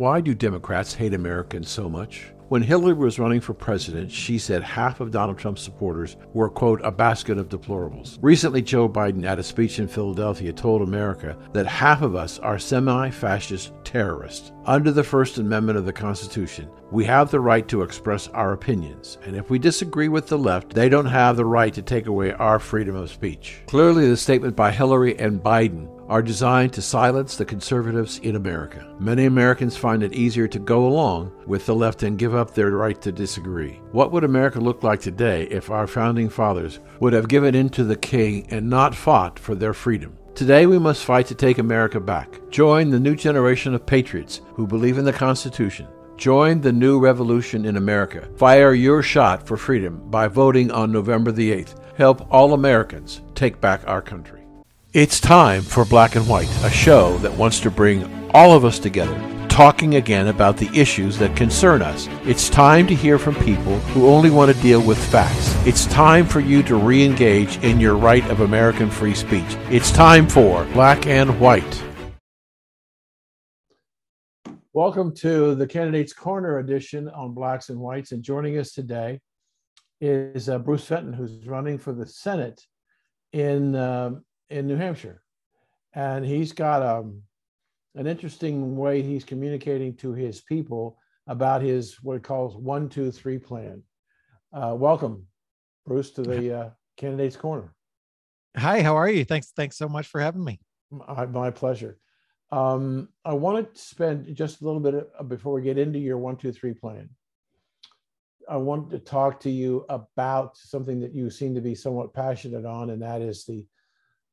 Why do Democrats hate Americans so much? When Hillary was running for president, she said half of Donald Trump's supporters were, quote, a basket of deplorables. Recently, Joe Biden, at a speech in Philadelphia, told America that half of us are semi fascist terrorists. Under the First Amendment of the Constitution, we have the right to express our opinions, and if we disagree with the left, they don't have the right to take away our freedom of speech. Clearly, the statement by Hillary and Biden are designed to silence the conservatives in America. Many Americans find it easier to go along with the left and give up their right to disagree. What would America look like today if our founding fathers would have given in to the king and not fought for their freedom? Today we must fight to take America back. Join the new generation of patriots who believe in the Constitution. Join the new revolution in America. Fire your shot for freedom by voting on November the 8th. Help all Americans take back our country. It's time for Black and White, a show that wants to bring all of us together, talking again about the issues that concern us. It's time to hear from people who only want to deal with facts. It's time for you to re engage in your right of American free speech. It's time for Black and White. Welcome to the Candidates Corner edition on Blacks and Whites. And joining us today is uh, Bruce Fenton, who's running for the Senate in. Um, in New Hampshire, and he's got um, an interesting way he's communicating to his people about his what he calls one, two, three plan. Uh, welcome, Bruce, to the uh, Candidates Corner. Hi, how are you? Thanks, thanks so much for having me. My, my pleasure. Um, I wanted to spend just a little bit of, before we get into your one, two, three plan. I want to talk to you about something that you seem to be somewhat passionate on, and that is the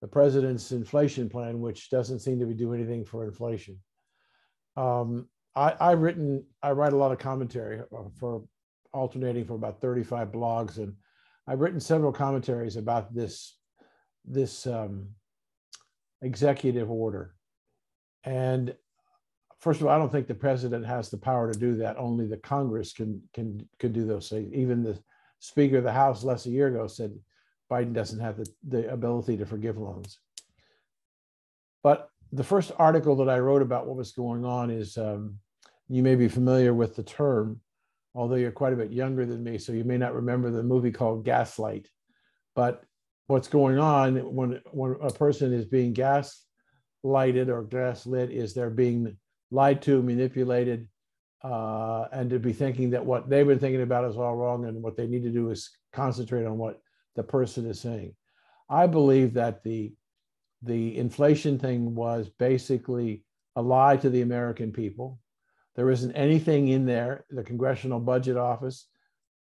the president's inflation plan, which doesn't seem to be doing anything for inflation. Um, I, I've written, I write a lot of commentary uh, for alternating for about 35 blogs, and I've written several commentaries about this this um, executive order. And first of all, I don't think the president has the power to do that. Only the Congress can can can do those things. Even the Speaker of the House less a year ago said Biden doesn't have the, the ability to forgive loans. But the first article that I wrote about what was going on is um, you may be familiar with the term, although you're quite a bit younger than me, so you may not remember the movie called Gaslight. But what's going on when, when a person is being gaslighted or gaslit is they're being lied to, manipulated, uh, and to be thinking that what they've been thinking about is all wrong and what they need to do is concentrate on what the person is saying. I believe that the the inflation thing was basically a lie to the American people. There isn't anything in there. The Congressional Budget Office,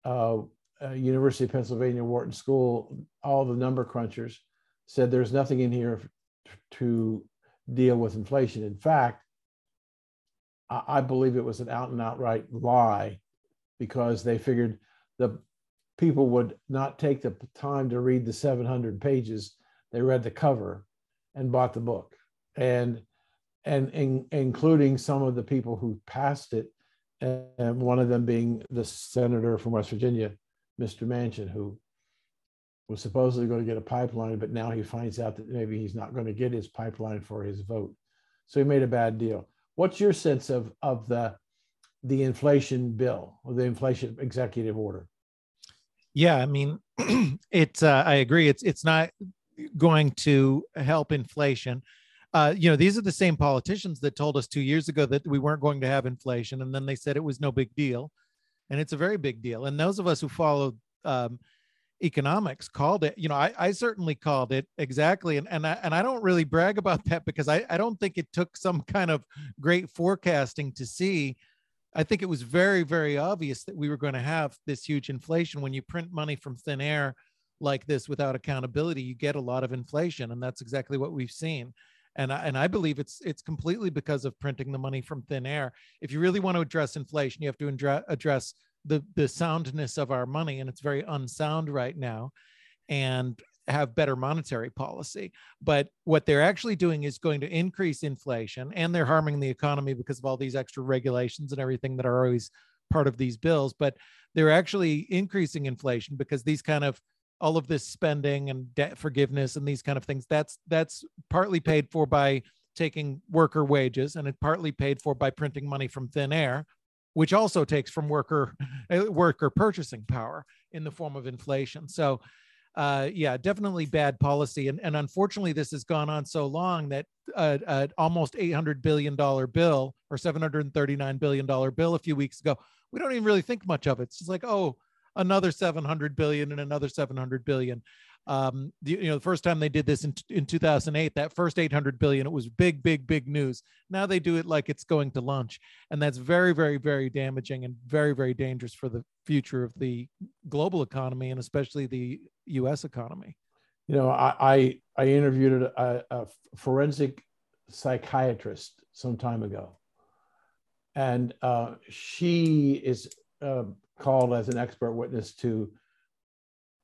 uh, uh, University of Pennsylvania Wharton School, all the number crunchers said there's nothing in here to deal with inflation. In fact, I, I believe it was an out and outright lie because they figured the people would not take the time to read the 700 pages. They read the cover and bought the book. And and in, including some of the people who passed it, and one of them being the senator from West Virginia, Mr. Manchin, who was supposedly going to get a pipeline, but now he finds out that maybe he's not going to get his pipeline for his vote. So he made a bad deal. What's your sense of of the the inflation bill or the inflation executive order? Yeah, I mean, it's. Uh, I agree. It's it's not going to help inflation. Uh, you know, these are the same politicians that told us two years ago that we weren't going to have inflation, and then they said it was no big deal, and it's a very big deal. And those of us who followed um, economics called it. You know, I, I certainly called it exactly, and and I, and I don't really brag about that because I I don't think it took some kind of great forecasting to see I think it was very, very obvious that we were going to have this huge inflation. When you print money from thin air like this without accountability, you get a lot of inflation, and that's exactly what we've seen. And I, and I believe it's it's completely because of printing the money from thin air. If you really want to address inflation, you have to address the the soundness of our money, and it's very unsound right now. And have better monetary policy. But what they're actually doing is going to increase inflation and they're harming the economy because of all these extra regulations and everything that are always part of these bills. But they're actually increasing inflation because these kind of all of this spending and debt forgiveness and these kind of things that's that's partly paid for by taking worker wages and it partly paid for by printing money from thin air which also takes from worker worker purchasing power in the form of inflation so uh, yeah definitely bad policy and, and unfortunately this has gone on so long that uh, uh, almost 800 billion dollar bill or 739 billion dollar bill a few weeks ago we don't even really think much of it. It's just like oh another 700 billion and another 700 billion um, the, you know, the first time they did this in, in 2008, that first 800 billion, it was big, big, big news. Now they do it like it's going to lunch. And that's very, very, very damaging and very, very dangerous for the future of the global economy and especially the US economy. You know, I, I, I interviewed a, a forensic psychiatrist some time ago. And uh, she is uh, called as an expert witness to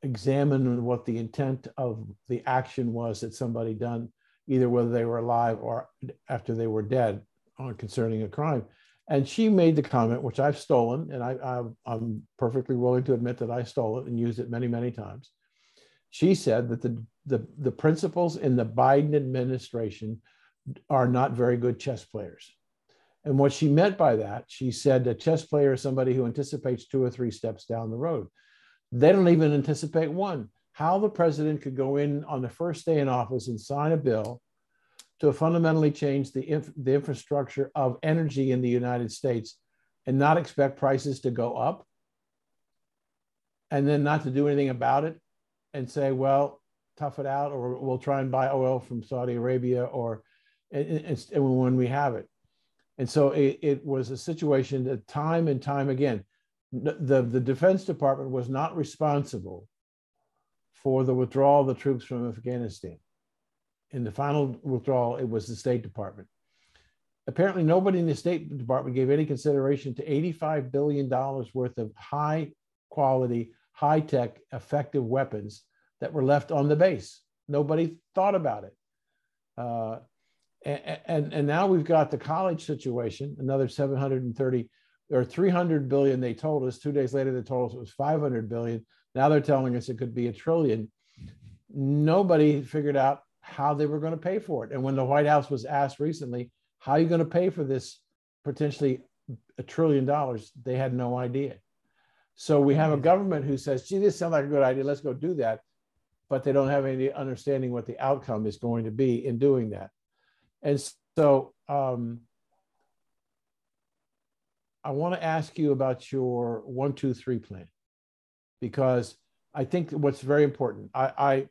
examine what the intent of the action was that somebody done, either whether they were alive or after they were dead, on concerning a crime. And she made the comment, which I've stolen, and I, am perfectly willing to admit that I stole it and used it many, many times. She said that the, the, the principals in the Biden administration are not very good chess players. And what she meant by that, she said a chess player is somebody who anticipates two or three steps down the road. They don't even anticipate one. How the president could go in on the first day in office and sign a bill to fundamentally change the, inf- the infrastructure of energy in the United States and not expect prices to go up and then not to do anything about it and say, well, tough it out, or we'll try and buy oil from Saudi Arabia, or and, when we have it. And so it, it, was a situation that time and time again, the, the Defense Department was not responsible for the withdrawal of the troops from Afghanistan. In the final withdrawal, it was the State Department. Apparently, nobody in the State Department gave any consideration to $85 billion worth of high quality, high tech, effective weapons that were left on the base. Nobody thought about it. Uh, and, and, and now we've got the college situation, another 730 or 300 billion they told us two days later they told us it was 500 billion. Now they're telling us it could be a trillion. Nobody figured out how they were going to pay for it. And when the white house was asked recently how are you going to pay for this potentially a trillion dollars they had no idea. So we have a government who says gee this sounds like a good idea let's go do that. But they don't have any understanding what the outcome is going to be in doing that. And so um, I want to ask you about your one, two, three plan, because I think what's very important. I,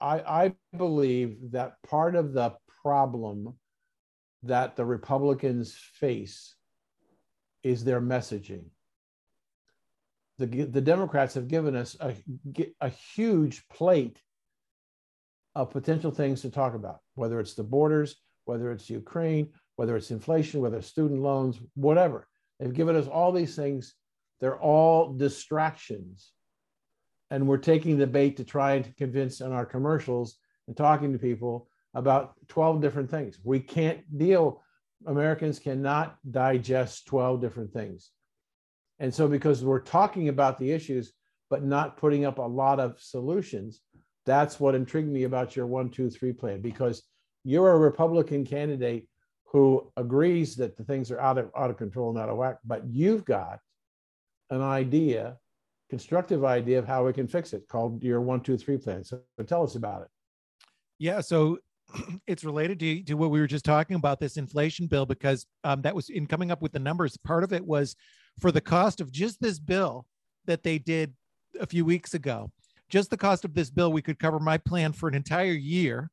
I, I, believe that part of the problem that the Republicans face is their messaging. The, the Democrats have given us a, a huge plate of potential things to talk about, whether it's the borders, whether it's Ukraine, whether it's inflation, whether it's student loans, whatever. They've given us all these things. They're all distractions. And we're taking the bait to try and convince in our commercials and talking to people about 12 different things. We can't deal, Americans cannot digest 12 different things. And so, because we're talking about the issues, but not putting up a lot of solutions, that's what intrigued me about your one, two, three plan, because you're a Republican candidate who agrees that the things are out of, out of control and out of whack, but you've got an idea, constructive idea of how we can fix it called your one, two, three plan. So, so tell us about it. Yeah. So it's related to, to what we were just talking about this inflation bill, because um, that was in coming up with the numbers. Part of it was for the cost of just this bill that they did a few weeks ago. Just the cost of this bill, we could cover my plan for an entire year.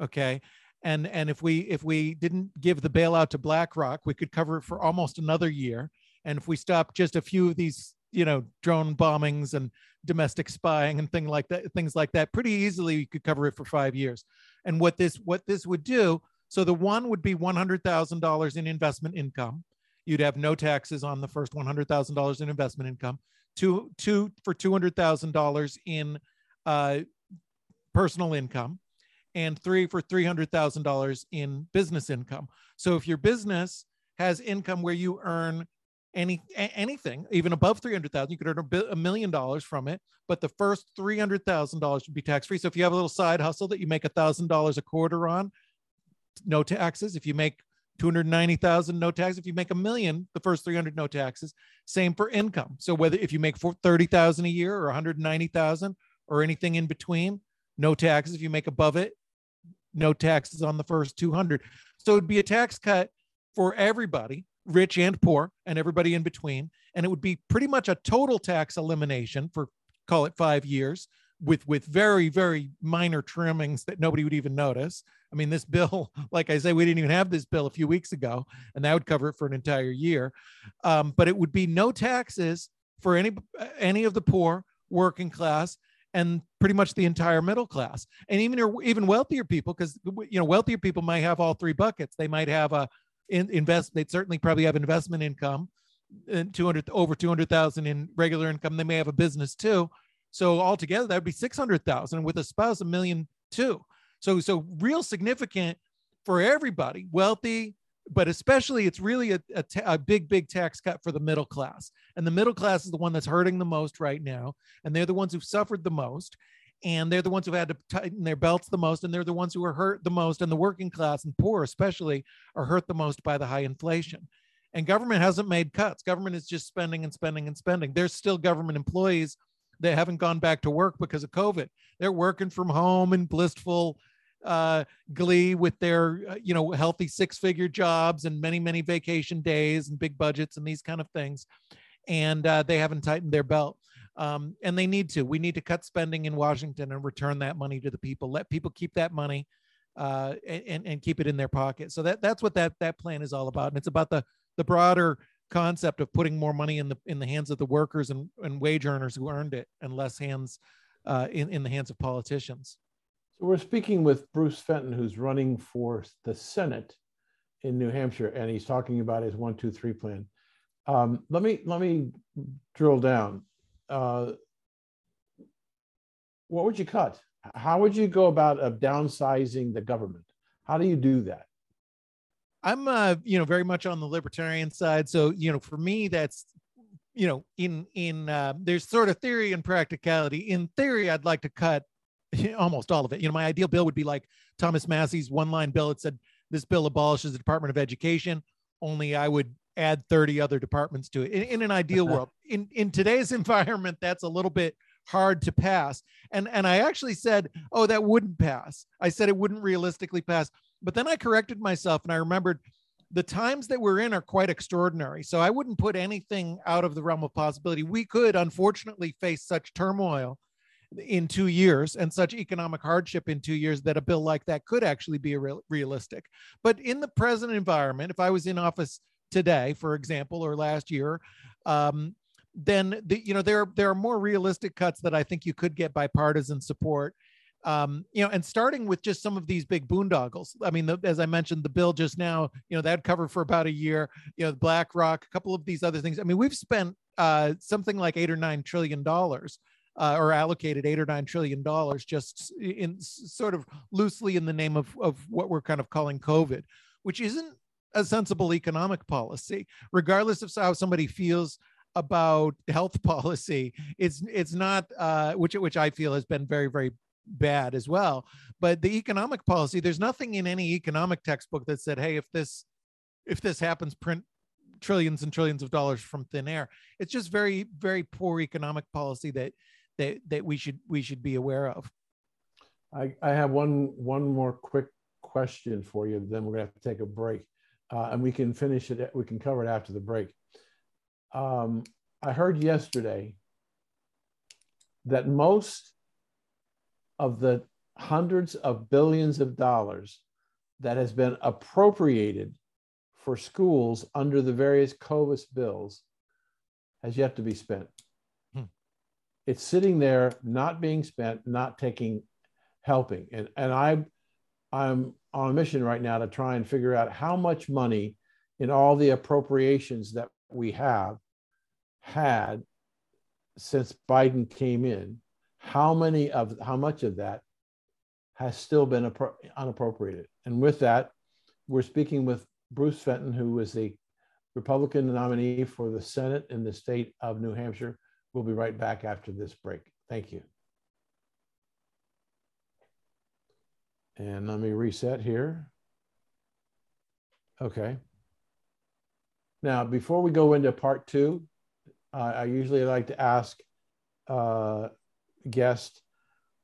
Okay and and if we if we didn't give the bailout to BlackRock, we could cover it for almost another year. And if we stop just a few of these, you know, drone bombings and domestic spying and thing like that, things like that, pretty easily we could cover it for five years. And what this what this would do, so the one would be one hundred thousand dollars in investment income. You'd have no taxes on the first one hundred thousand dollars in investment income. Two two for two hundred thousand dollars in uh, personal income and three for $300,000 in business income. So if your business has income where you earn any anything even above 300,000 you could earn a million dollars from it but the first $300,000 would be tax free so if you have a little side hustle that you make $1,000 a quarter on no taxes. If you make 290,000, no tax. If you make a million, the first 300, no taxes. Same for income. So whether if you make 30,000 a year or 190,000 or anything in between, no taxes. If you make above it, no taxes on the first 200. So it'd be a tax cut for everybody, rich and poor, and everybody in between. And it would be pretty much a total tax elimination for call it five years with with very very minor trimmings that nobody would even notice i mean this bill like i say we didn't even have this bill a few weeks ago and that would cover it for an entire year um, but it would be no taxes for any any of the poor working class and pretty much the entire middle class. And even even wealthier people because you know wealthier people might have all three buckets. They might have a in, invest they'd certainly probably have investment income uh, and 200 over 200,000 in regular income. They may have a business too. So altogether, that would be 600,000 with a spouse, a million too. So, so real significant for everybody, wealthy, but especially it's really a, a, ta- a big, big tax cut for the middle class. And the middle class is the one that's hurting the most right now. And they're the ones who've suffered the most. And they're the ones who've had to tighten their belts the most. And they're the ones who are hurt the most. And the working class and poor, especially, are hurt the most by the high inflation and government hasn't made cuts. Government is just spending and spending and spending. There's still government employees that haven't gone back to work because of COVID. They're working from home in blissful uh, glee with their, uh, you know, healthy six figure jobs and many, many vacation days and big budgets and these kind of things. And uh, they haven't tightened their belt. Um, and they need to. We need to cut spending in Washington and return that money to the people. Let people keep that money uh, and, and keep it in their pocket. So that, that's what that, that plan is all about. And it's about the, the broader concept of putting more money in the in the hands of the workers and, and wage earners who earned it and less hands uh, in, in the hands of politicians. So we're speaking with Bruce Fenton, who's running for the Senate in New Hampshire, and he's talking about his one, two, three plan. Um, let me let me drill down. Uh, what would you cut? How would you go about uh, downsizing the government? How do you do that? I'm uh, you know, very much on the libertarian side. So, you know, for me, that's you know, in in uh, there's sort of theory and practicality. In theory, I'd like to cut almost all of it. You know, my ideal bill would be like Thomas Massie's one-line bill. It said this bill abolishes the Department of Education. Only I would add 30 other departments to it. In, in an ideal world, in in today's environment, that's a little bit hard to pass. And and I actually said, oh, that wouldn't pass. I said it wouldn't realistically pass. But then I corrected myself and I remembered the times that we're in are quite extraordinary. So I wouldn't put anything out of the realm of possibility. We could unfortunately face such turmoil in two years and such economic hardship in two years that a bill like that could actually be real, realistic. But in the present environment, if I was in office today, for example, or last year, um, then the, you know there there are more realistic cuts that I think you could get bipartisan support um, you know, and starting with just some of these big boondoggles. I mean, the, as I mentioned, the bill just now, you know, that covered for about a year. You know, BlackRock, a couple of these other things. I mean, we've spent uh, something like eight or nine trillion dollars. Uh, or allocated eight or nine trillion dollars just in sort of loosely in the name of, of what we're kind of calling COVID, which isn't a sensible economic policy, regardless of how somebody feels about health policy. It's it's not uh, which which I feel has been very very bad as well. But the economic policy, there's nothing in any economic textbook that said, hey, if this if this happens, print trillions and trillions of dollars from thin air. It's just very, very poor economic policy that that that we should we should be aware of. I, I have one one more quick question for you. Then we're gonna have to take a break, uh, and we can finish it. We can cover it after the break. Um, I heard yesterday that most of the hundreds of billions of dollars that has been appropriated for schools under the various COVID bills has yet to be spent. It's sitting there, not being spent, not taking, helping. And, and I, I'm on a mission right now to try and figure out how much money in all the appropriations that we have had since Biden came in how many of how much of that has still been unappropriated and with that we're speaking with bruce fenton who is the republican nominee for the senate in the state of new hampshire we'll be right back after this break thank you and let me reset here Okay. Now, before we go into part two, uh, I usually like to ask uh, guests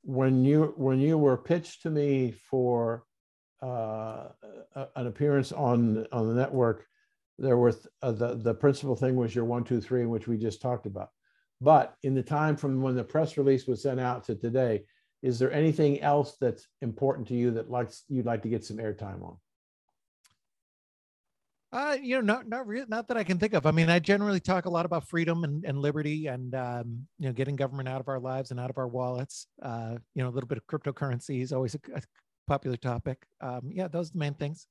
when you when you were pitched to me for uh, an appearance on on the network, there was uh, the the principal thing was your one two three, which we just talked about. But in the time from when the press release was sent out to today, is there anything else that's important to you that likes you'd like to get some airtime on? Uh, you know, not not real, not that I can think of. I mean, I generally talk a lot about freedom and, and liberty, and um, you know, getting government out of our lives and out of our wallets. Uh, you know, a little bit of cryptocurrency is always a, a popular topic. Um, yeah, those are the main things.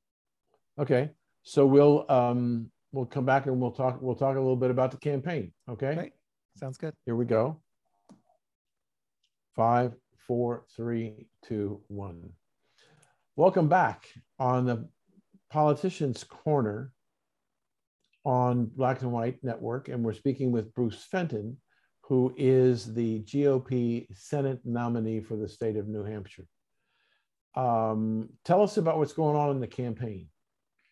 Okay, so we'll um, we'll come back and we'll talk we'll talk a little bit about the campaign. Okay, right. Sounds good. Here we go. Five, four, three, two, one. Welcome back on the Politicians Corner on Black and White Network, and we're speaking with Bruce Fenton, who is the GOP Senate nominee for the state of New Hampshire. Um, tell us about what's going on in the campaign.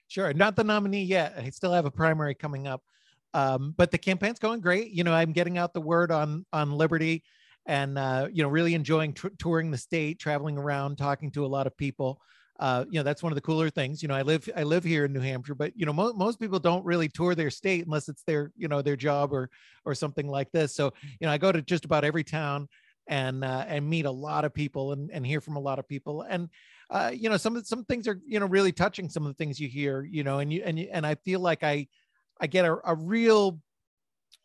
Sure, not the nominee yet. I still have a primary coming up, um, but the campaign's going great. You know, I'm getting out the word on on liberty, and uh, you know, really enjoying t- touring the state, traveling around, talking to a lot of people uh, you know that's one of the cooler things you know i live i live here in new hampshire but you know mo- most people don't really tour their state unless it's their you know their job or or something like this so you know i go to just about every town and uh, and meet a lot of people and, and hear from a lot of people and uh, you know some some things are you know really touching some of the things you hear you know and you and you, and i feel like i i get a, a real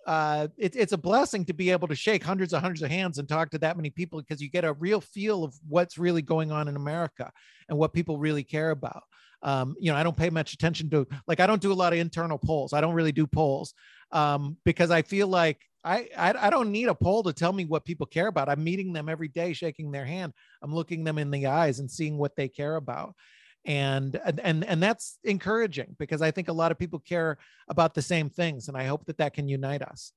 uh, it, it's a blessing to be able to shake hundreds of hundreds of hands and talk to that many people because you get a real feel of what's really going on in America and what people really care about. Um, you know, I don't pay much attention to like I don't do a lot of internal polls. I don't really do polls um, because I feel like I, I I don't need a poll to tell me what people care about. I'm meeting them every day, shaking their hand. I'm looking them in the eyes and seeing what they care about and and and that's encouraging because i think a lot of people care about the same things and i hope that that can unite us.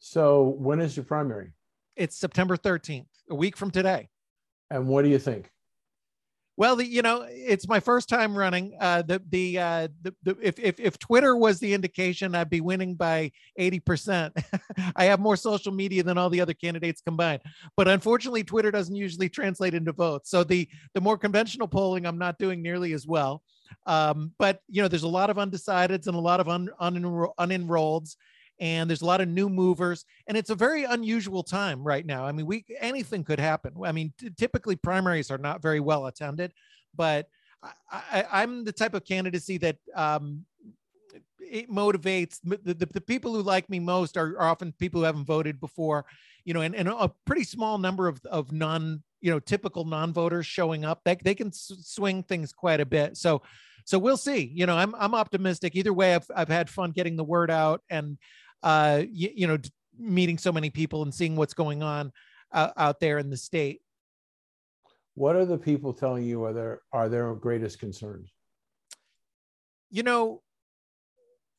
So when is your primary? It's september 13th a week from today. And what do you think well, the, you know, it's my first time running. Uh, the the, uh, the the if, if if Twitter was the indication, I'd be winning by eighty percent. I have more social media than all the other candidates combined, but unfortunately, Twitter doesn't usually translate into votes. So the the more conventional polling, I'm not doing nearly as well. Um, but you know, there's a lot of undecideds and a lot of un, un, unenrolleds and there's a lot of new movers and it's a very unusual time right now. I mean we anything could happen. I mean t- typically primaries are not very well attended but I, am the type of candidacy that um, it motivates the, the, the, people who like me most are, are, often people who haven't voted before you know and, and a pretty small number of, of non you know typical non-voters showing up. They, they can swing things quite a bit. So so we'll see. You know i'm i'm optimistic. Either way i've, I've had fun getting the word out and uh, you, you know, meeting so many people and seeing what's going on uh, out there in the state. What are the people telling you are their are their greatest concerns? You know,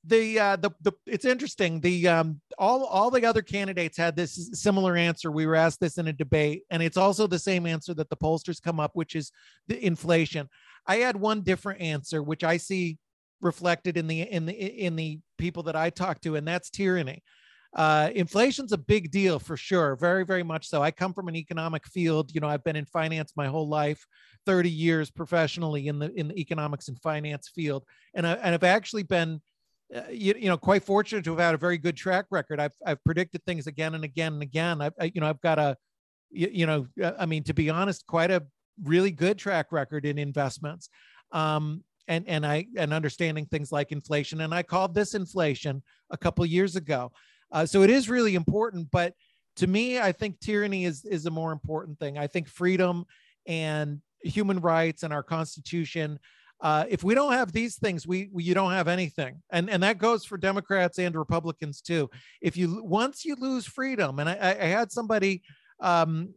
the uh, the the it's interesting. The um all all the other candidates had this similar answer. We were asked this in a debate, and it's also the same answer that the pollsters come up, which is the inflation. I had one different answer, which I see reflected in the in the in the people that I talk to, and that's tyranny. Uh, inflation's a big deal for sure, very very much so. I come from an economic field. You know, I've been in finance my whole life, 30 years professionally in the in the economics and finance field, and I, and I've actually been. Uh, you, you know, quite fortunate to have had a very good track record. I've I've predicted things again and again and again. I've I, you know I've got a, you, you know, uh, I mean to be honest, quite a really good track record in investments. Um, and and I and understanding things like inflation. And I called this inflation a couple years ago. Uh, so it is really important. But to me, I think tyranny is is a more important thing. I think freedom and human rights and our Constitution. Uh, if we don't have these things, we, we you don't have anything, and and that goes for Democrats and Republicans too. If you once you lose freedom, and I, I had somebody um,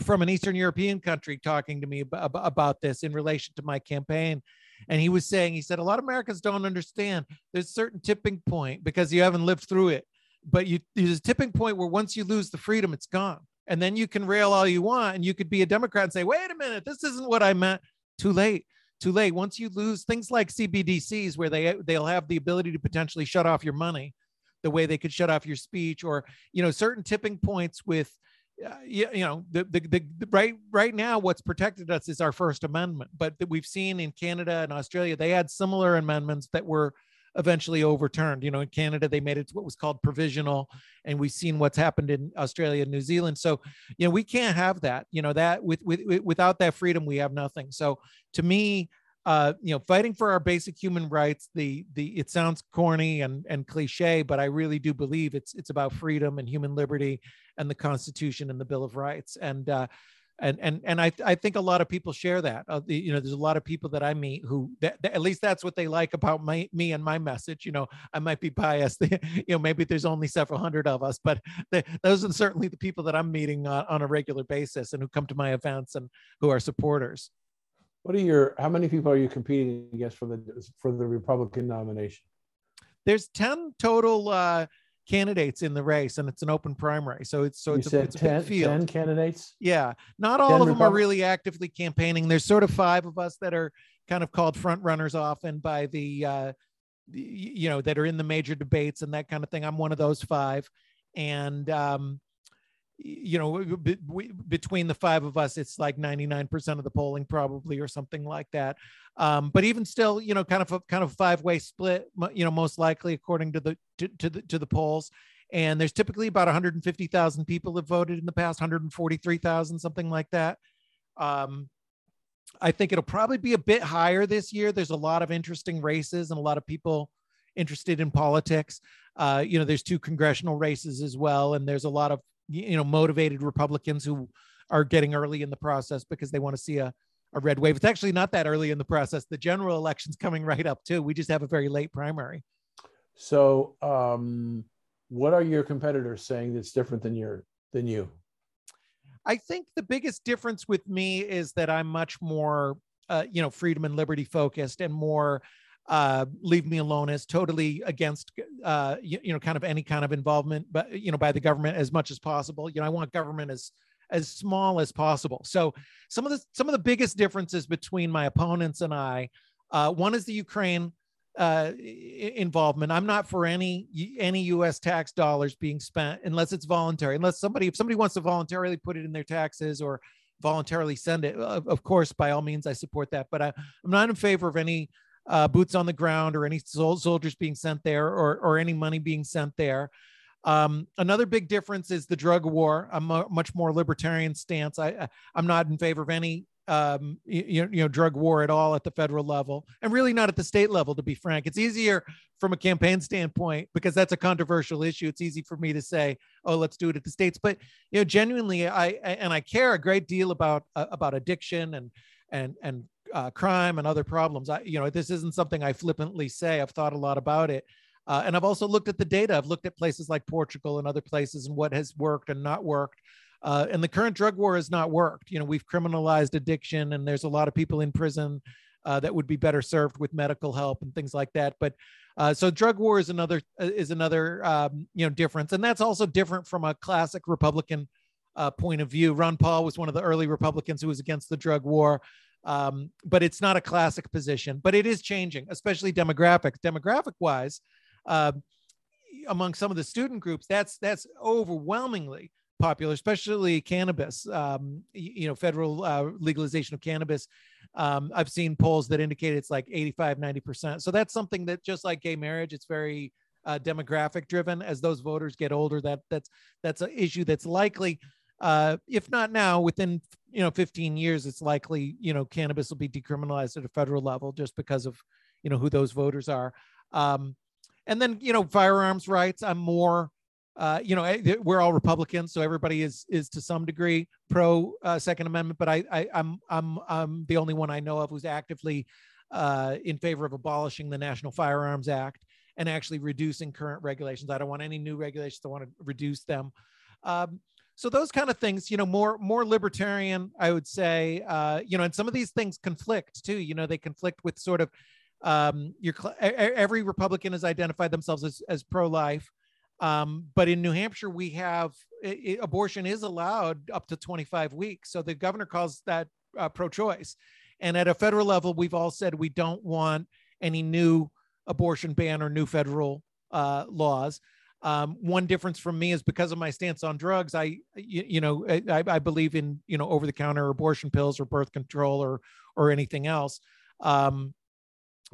from an Eastern European country talking to me about, about this in relation to my campaign. And he was saying, he said, a lot of Americans don't understand there's a certain tipping point because you haven't lived through it. But you, there's a tipping point where once you lose the freedom, it's gone. And then you can rail all you want and you could be a Democrat and say, wait a minute, this isn't what I meant. Too late. too late. Once you lose things like CBDCs, where they they'll have the ability to potentially shut off your money, the way they could shut off your speech, or you know certain tipping points with. Uh, you, know the, the, the the right right now what's protected us is our first amendment but we've seen in canada and australia they had similar amendments that were eventually overturned. You know, in Canada, they made it to what was called provisional, and we've seen what's happened in Australia and New Zealand. So, you know, we can't have that. You know, that with, with without that freedom, we have nothing. So, to me, uh, you know, fighting for our basic human rights. The the it sounds corny and and cliche, but I really do believe it's it's about freedom and human liberty and the Constitution and the Bill of Rights. And uh, and and and I I think a lot of people share that. Uh, you know, there's a lot of people that I meet who that, that, at least that's what they like about my me and my message. You know, I might be biased. you know, maybe there's only several hundred of us, but those are certainly the people that I'm meeting on a regular basis and who come to my events and who are supporters. What are your? How many people are you competing against for the for the Republican nomination? There's ten total. Uh, candidates in the race and it's an open primary so it's so you it's, a, it's 10, a big field 10 candidates yeah not all of them are really actively campaigning there's sort of five of us that are kind of called front runners often by the uh you know that are in the major debates and that kind of thing i'm one of those five and um you know we, between the five of us it's like 99% of the polling probably or something like that. Um, but even still you know kind of a kind of five way split you know most likely according to the to, to the to the polls. And there's typically about 150,000 people have voted in the past 143,000 something like that. Um, I think it'll probably be a bit higher this year. There's a lot of interesting races and a lot of people interested in politics. Uh, you know there's two congressional races as well and there's a lot of you know motivated Republicans who are getting early in the process because they want to see a a red wave. It's actually not that early in the process. The general election's coming right up too. We just have a very late primary. So, um, what are your competitors saying that's different than your than you? I think the biggest difference with me is that I'm much more, uh, you know, freedom and liberty focused and more uh, leave me alone is totally against uh, you, you, know kind of any kind of involvement but you know by the government as much as possible. You know i want government as as small as possible. So some of the some of the biggest differences between my opponents and i uh, one is the ukraine uh, involvement. I'm not for any any us tax dollars being spent unless it's voluntary unless somebody if somebody wants to voluntarily put it in their taxes or voluntarily send it of course by all means i support that but I, i'm not in favor of any uh, boots on the ground or any soldiers being sent there or, or any money being sent there. Um, another big difference is the drug war. A much more libertarian stance. I, I'm not in favor of any um, you, you know drug war at all at the federal level, and really not at the state level. To be frank, it's easier from a campaign standpoint because that's a controversial issue. It's easy for me to say, "Oh, let's do it at the states," but you know, genuinely, I and I care a great deal about uh, about addiction and and and uh, crime and other problems. I, you know, this isn't something I flippantly say. I've thought a lot about it. Uh, and I've also looked at the data. I've looked at places like Portugal and other places and what has worked and not worked. Uh, and the current drug war has not worked. You know, we've criminalized addiction, and there's a lot of people in prison uh, that would be better served with medical help and things like that. But uh, so drug war is another uh, is another um, you know difference, and that's also different from a classic Republican uh, point of view. Ron Paul was one of the early Republicans who was against the drug war. Um, but it's not a classic position, but it is changing, especially demographic Demographic wise, uh, among some of the student groups, that's that's overwhelmingly popular, especially cannabis. Um, you know, federal uh, legalization of cannabis. Um, I've seen polls that indicate it's like 85, 90%. So that's something that just like gay marriage, it's very uh, demographic driven. As those voters get older, that that's that's an issue that's likely uh, if not now, within you know 15 years, it's likely you know cannabis will be decriminalized at a federal level just because of you know who those voters are. Um, and then you know firearms rights. I'm more uh, you know we're all Republicans, so everybody is is to some degree pro uh, Second Amendment. But I, I I'm I'm I'm the only one I know of who's actively uh, in favor of abolishing the National Firearms Act and actually reducing current regulations. I don't want any new regulations. I want to reduce them. Um, so those kind of things you know more more libertarian i would say uh, you know and some of these things conflict too you know they conflict with sort of um, your every republican has identified themselves as, as pro-life um, but in new hampshire we have it, abortion is allowed up to 25 weeks so the governor calls that uh, pro-choice And at a federal level, we've all said we don't want any new abortion ban or new federal uh, laws. Um, one difference from me is because of my stance on drugs. I, you, you know, I, I, believe in you know over the counter abortion pills or birth control or or anything else. Um,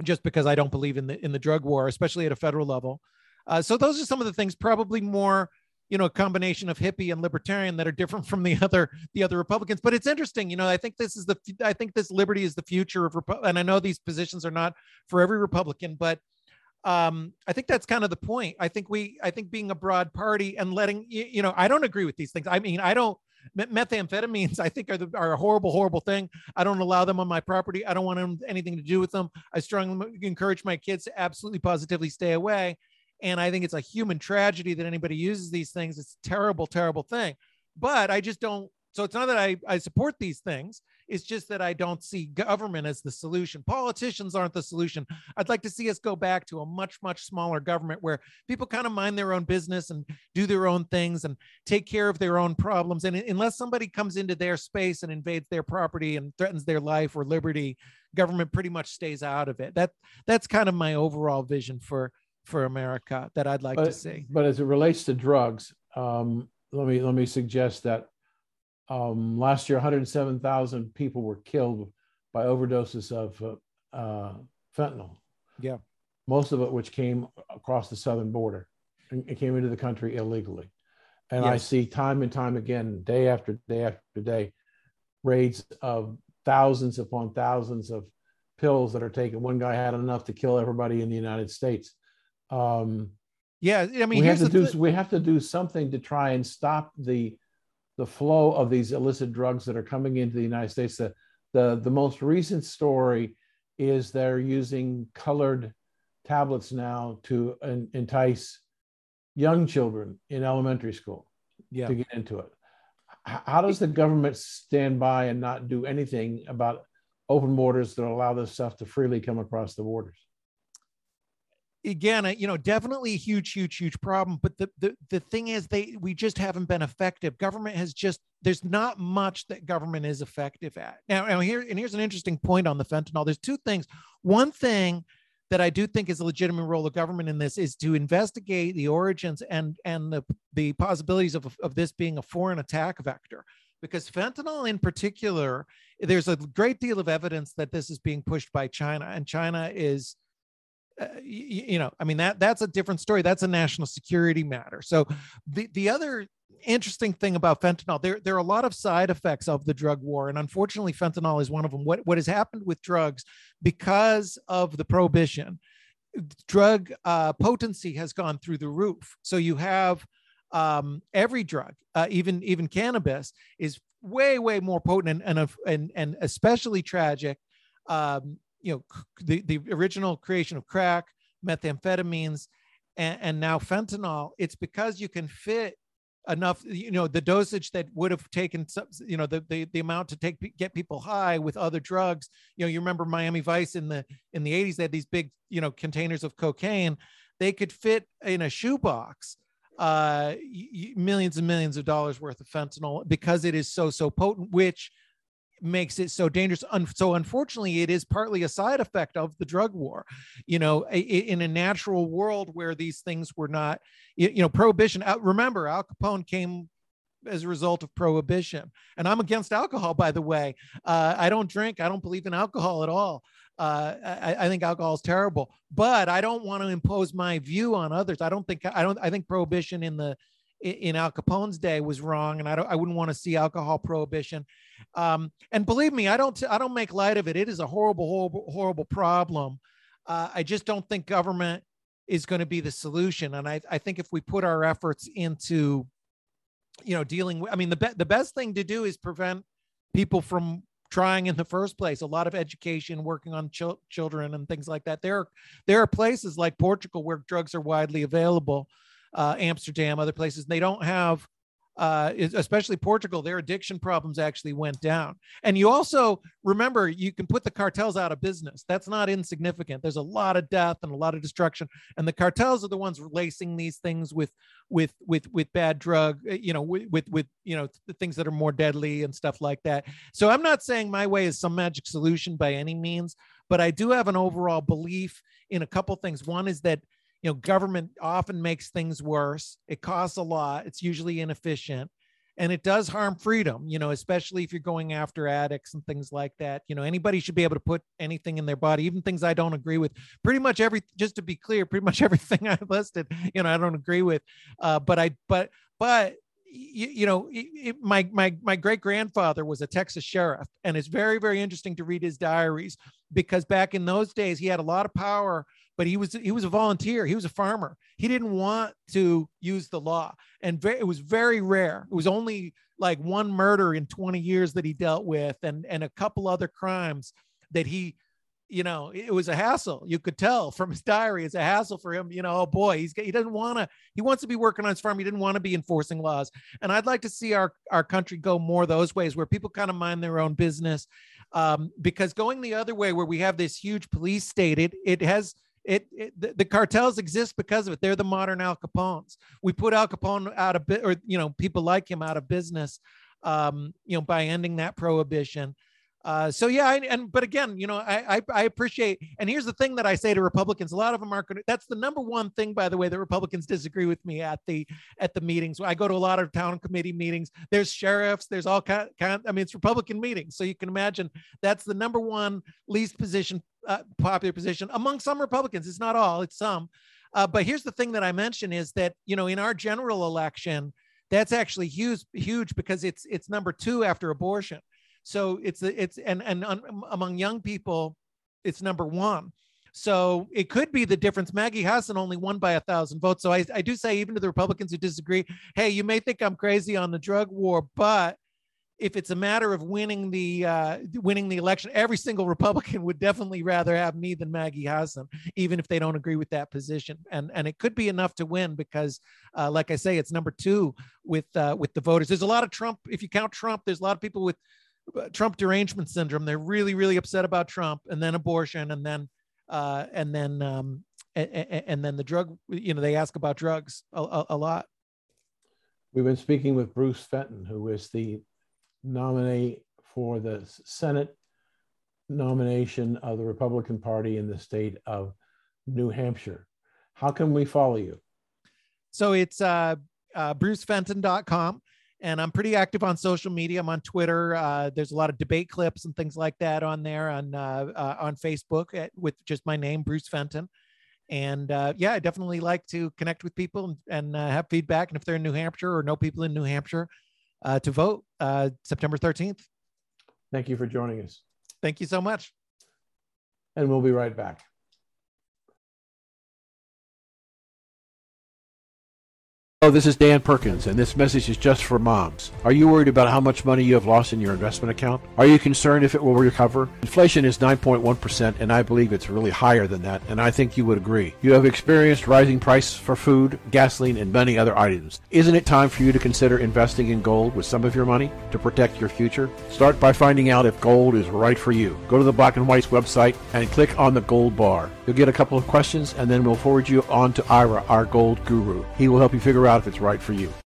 just because I don't believe in the in the drug war, especially at a federal level. Uh, so those are some of the things, probably more you know a combination of hippie and libertarian that are different from the other the other republicans but it's interesting you know i think this is the i think this liberty is the future of Repu- and i know these positions are not for every republican but um, I think that's kind of the point. I think we, I think being a broad party and letting, you know, I don't agree with these things. I mean, I don't, methamphetamines, I think are, the, are a horrible, horrible thing. I don't allow them on my property. I don't want them, anything to do with them. I strongly encourage my kids to absolutely positively stay away. And I think it's a human tragedy that anybody uses these things. It's a terrible, terrible thing. But I just don't so it's not that I, I support these things. It's just that I don't see government as the solution. Politicians aren't the solution. I'd like to see us go back to a much, much smaller government where people kind of mind their own business and do their own things and take care of their own problems. And unless somebody comes into their space and invades their property and threatens their life or liberty, government pretty much stays out of it. That that's kind of my overall vision for for America that I'd like but, to see. But as it relates to drugs, um, let me let me suggest that um, last year, 107,000 people were killed by overdoses of uh, uh, fentanyl. Yeah. Most of it, which came across the southern border, it came into the country illegally. And yes. I see time and time again, day after day after day, raids of thousands upon thousands of pills that are taken. One guy had enough to kill everybody in the United States. Um, yeah, I mean, we have to do th- we have to do something to try and stop the the flow of these illicit drugs that are coming into the United States. The, the, the most recent story is they're using colored tablets now to entice young children in elementary school yeah. to get into it. How does the government stand by and not do anything about open borders that allow this stuff to freely come across the borders? Again, uh, you know, definitely a huge, huge, huge problem. But the, the the thing is, they we just haven't been effective. Government has just there's not much that government is effective at. Now, now here and here's an interesting point on the fentanyl. There's two things. One thing that I do think is a legitimate role of government in this is to investigate the origins and and the the possibilities of of this being a foreign attack vector. Because fentanyl, in particular, there's a great deal of evidence that this is being pushed by China, and China is uh, you, you know, I mean that that's a different story. That's a national security matter. So the the other interesting thing about fentanyl there there are a lot of side effects of the drug war and unfortunately fentanyl is one of them what what has happened with drugs because of the prohibition drug uh, potency has gone through the roof so you have um, every drug uh, even even cannabis is way way more potent and and and, and especially tragic um, you know the, the original creation of crack methamphetamines and, and now fentanyl it's because you can fit enough you know the dosage that would have taken you know the, the the amount to take get people high with other drugs. You know you remember miami vice in the in the 80s they had these big you know containers of cocaine. They could fit in a shoebox uh millions and millions of dollars worth of fentanyl because it is so so potent which makes it so dangerous. So unfortunately, it is partly a side effect of the drug war. You know, in a natural world where these things were not, you know, prohibition. Remember, Al Capone came as a result of prohibition, and I'm against alcohol, by the way. Uh, I don't drink. I don't believe in alcohol at all. Uh, I, I, think alcohol is terrible, but I don't want to impose my view on others. I don't think I don't. I think prohibition in the in Al Capone's day was wrong, and I don't. I wouldn't want to see alcohol prohibition. Um, and believe me, I don't. I don't make light of it. It is a horrible, horrible, horrible problem. Uh, I just don't think government is going to be the solution. And I, I think if we put our efforts into, you know, dealing with, I mean, the be- the best thing to do is prevent people from trying in the first place a lot of education working on ch- children and things like that there are there are places like portugal where drugs are widely available uh, Amsterdam, other places. They don't have uh, especially Portugal, their addiction problems actually went down. And you also remember you can put the cartels out of business. That's not insignificant. There's a lot of death and a lot of destruction, and the cartels are the ones lacing these things with with with with bad drug, uh, you know, with with, with you know the things that are more deadly and stuff like that. So I'm not saying my way is some magic solution by any means, but I do have an overall belief in a couple things. One is that you know government often makes things worse. It costs a lot. It's usually inefficient and it does harm freedom you know especially if you're going after addicts and things like that. You know anybody should be able to put anything in their body even things i don't agree with. Pretty much every just to be clear pretty much everything i listed you know i don't agree with. Uh, but i but but you, you know it, my my my great grandfather was a texas sheriff and it's very very interesting to read his diaries because back in those days he had a lot of power but he was he was a volunteer. He was a farmer. He didn't want to use the law, and it was very rare. It was only like one murder in 20 years that he dealt with, and and a couple other crimes that he you know, it was a hassle. You could tell from his diary, it's a hassle for him. You know, oh boy, he's he doesn't want to. He wants to be working on his farm. He didn't want to be enforcing laws. And I'd like to see our our country go more those ways, where people kind of mind their own business. Um, because going the other way, where we have this huge police state, it it has it, it the, the, cartels exist because of it. They're the modern Al Capones. We put Al Capone out of bit, or you know, people like him out of business. Um, you know, by ending that prohibition. Uh, so yeah, I, and but again, you know, I, I, I appreciate. And here's the thing that I say to Republicans: a lot of them are going. That's the number one thing, by the way, that Republicans disagree with me at the at the meetings. I go to a lot of town committee meetings. There's sheriffs. There's all kind. kind I mean, it's Republican meetings, so you can imagine that's the number one least position uh, popular position among some Republicans. It's not all, it's some. Uh, but here's the thing that I mention is that you know in our general election, that's actually huge, huge because it's it's number two after abortion. So it's it's and and among young people, it's number one. So it could be the difference. Maggie Hassan only won by a thousand votes. So I, I do say, even to the Republicans who disagree, hey, you may think I'm crazy on the drug war, but if it's a matter of winning the uh, winning the election, every single Republican would definitely rather have me than Maggie Hassan, even if they don't agree with that position. And and it could be enough to win because, uh, like I say, it's number two with uh, with the voters. There's a lot of Trump. If you count Trump, there's a lot of people with Trump derangement syndrome. They're really really upset about Trump, and then abortion, and then uh, and then um, and, and then the drug. You know, they ask about drugs a, a, a lot. We've been speaking with Bruce Fenton, who is the nominee for the Senate nomination of the Republican Party in the state of New Hampshire. How can we follow you? So it's uh, uh, brucefenton.com. And I'm pretty active on social media. I'm on Twitter. Uh, there's a lot of debate clips and things like that on there on uh, uh, on Facebook at, with just my name, Bruce Fenton. And uh, yeah, I definitely like to connect with people and, and uh, have feedback. And if they're in New Hampshire or know people in New Hampshire, uh, to vote uh, September 13th. Thank you for joining us. Thank you so much. And we'll be right back. Hello, this is Dan Perkins, and this message is just for moms. Are you worried about how much money you have lost in your investment account? Are you concerned if it will recover? Inflation is 9.1%, and I believe it's really higher than that, and I think you would agree. You have experienced rising prices for food, gasoline, and many other items. Isn't it time for you to consider investing in gold with some of your money to protect your future? Start by finding out if gold is right for you. Go to the Black and White's website and click on the gold bar. You'll get a couple of questions, and then we'll forward you on to Ira, our gold guru. He will help you figure out out if it's right for you.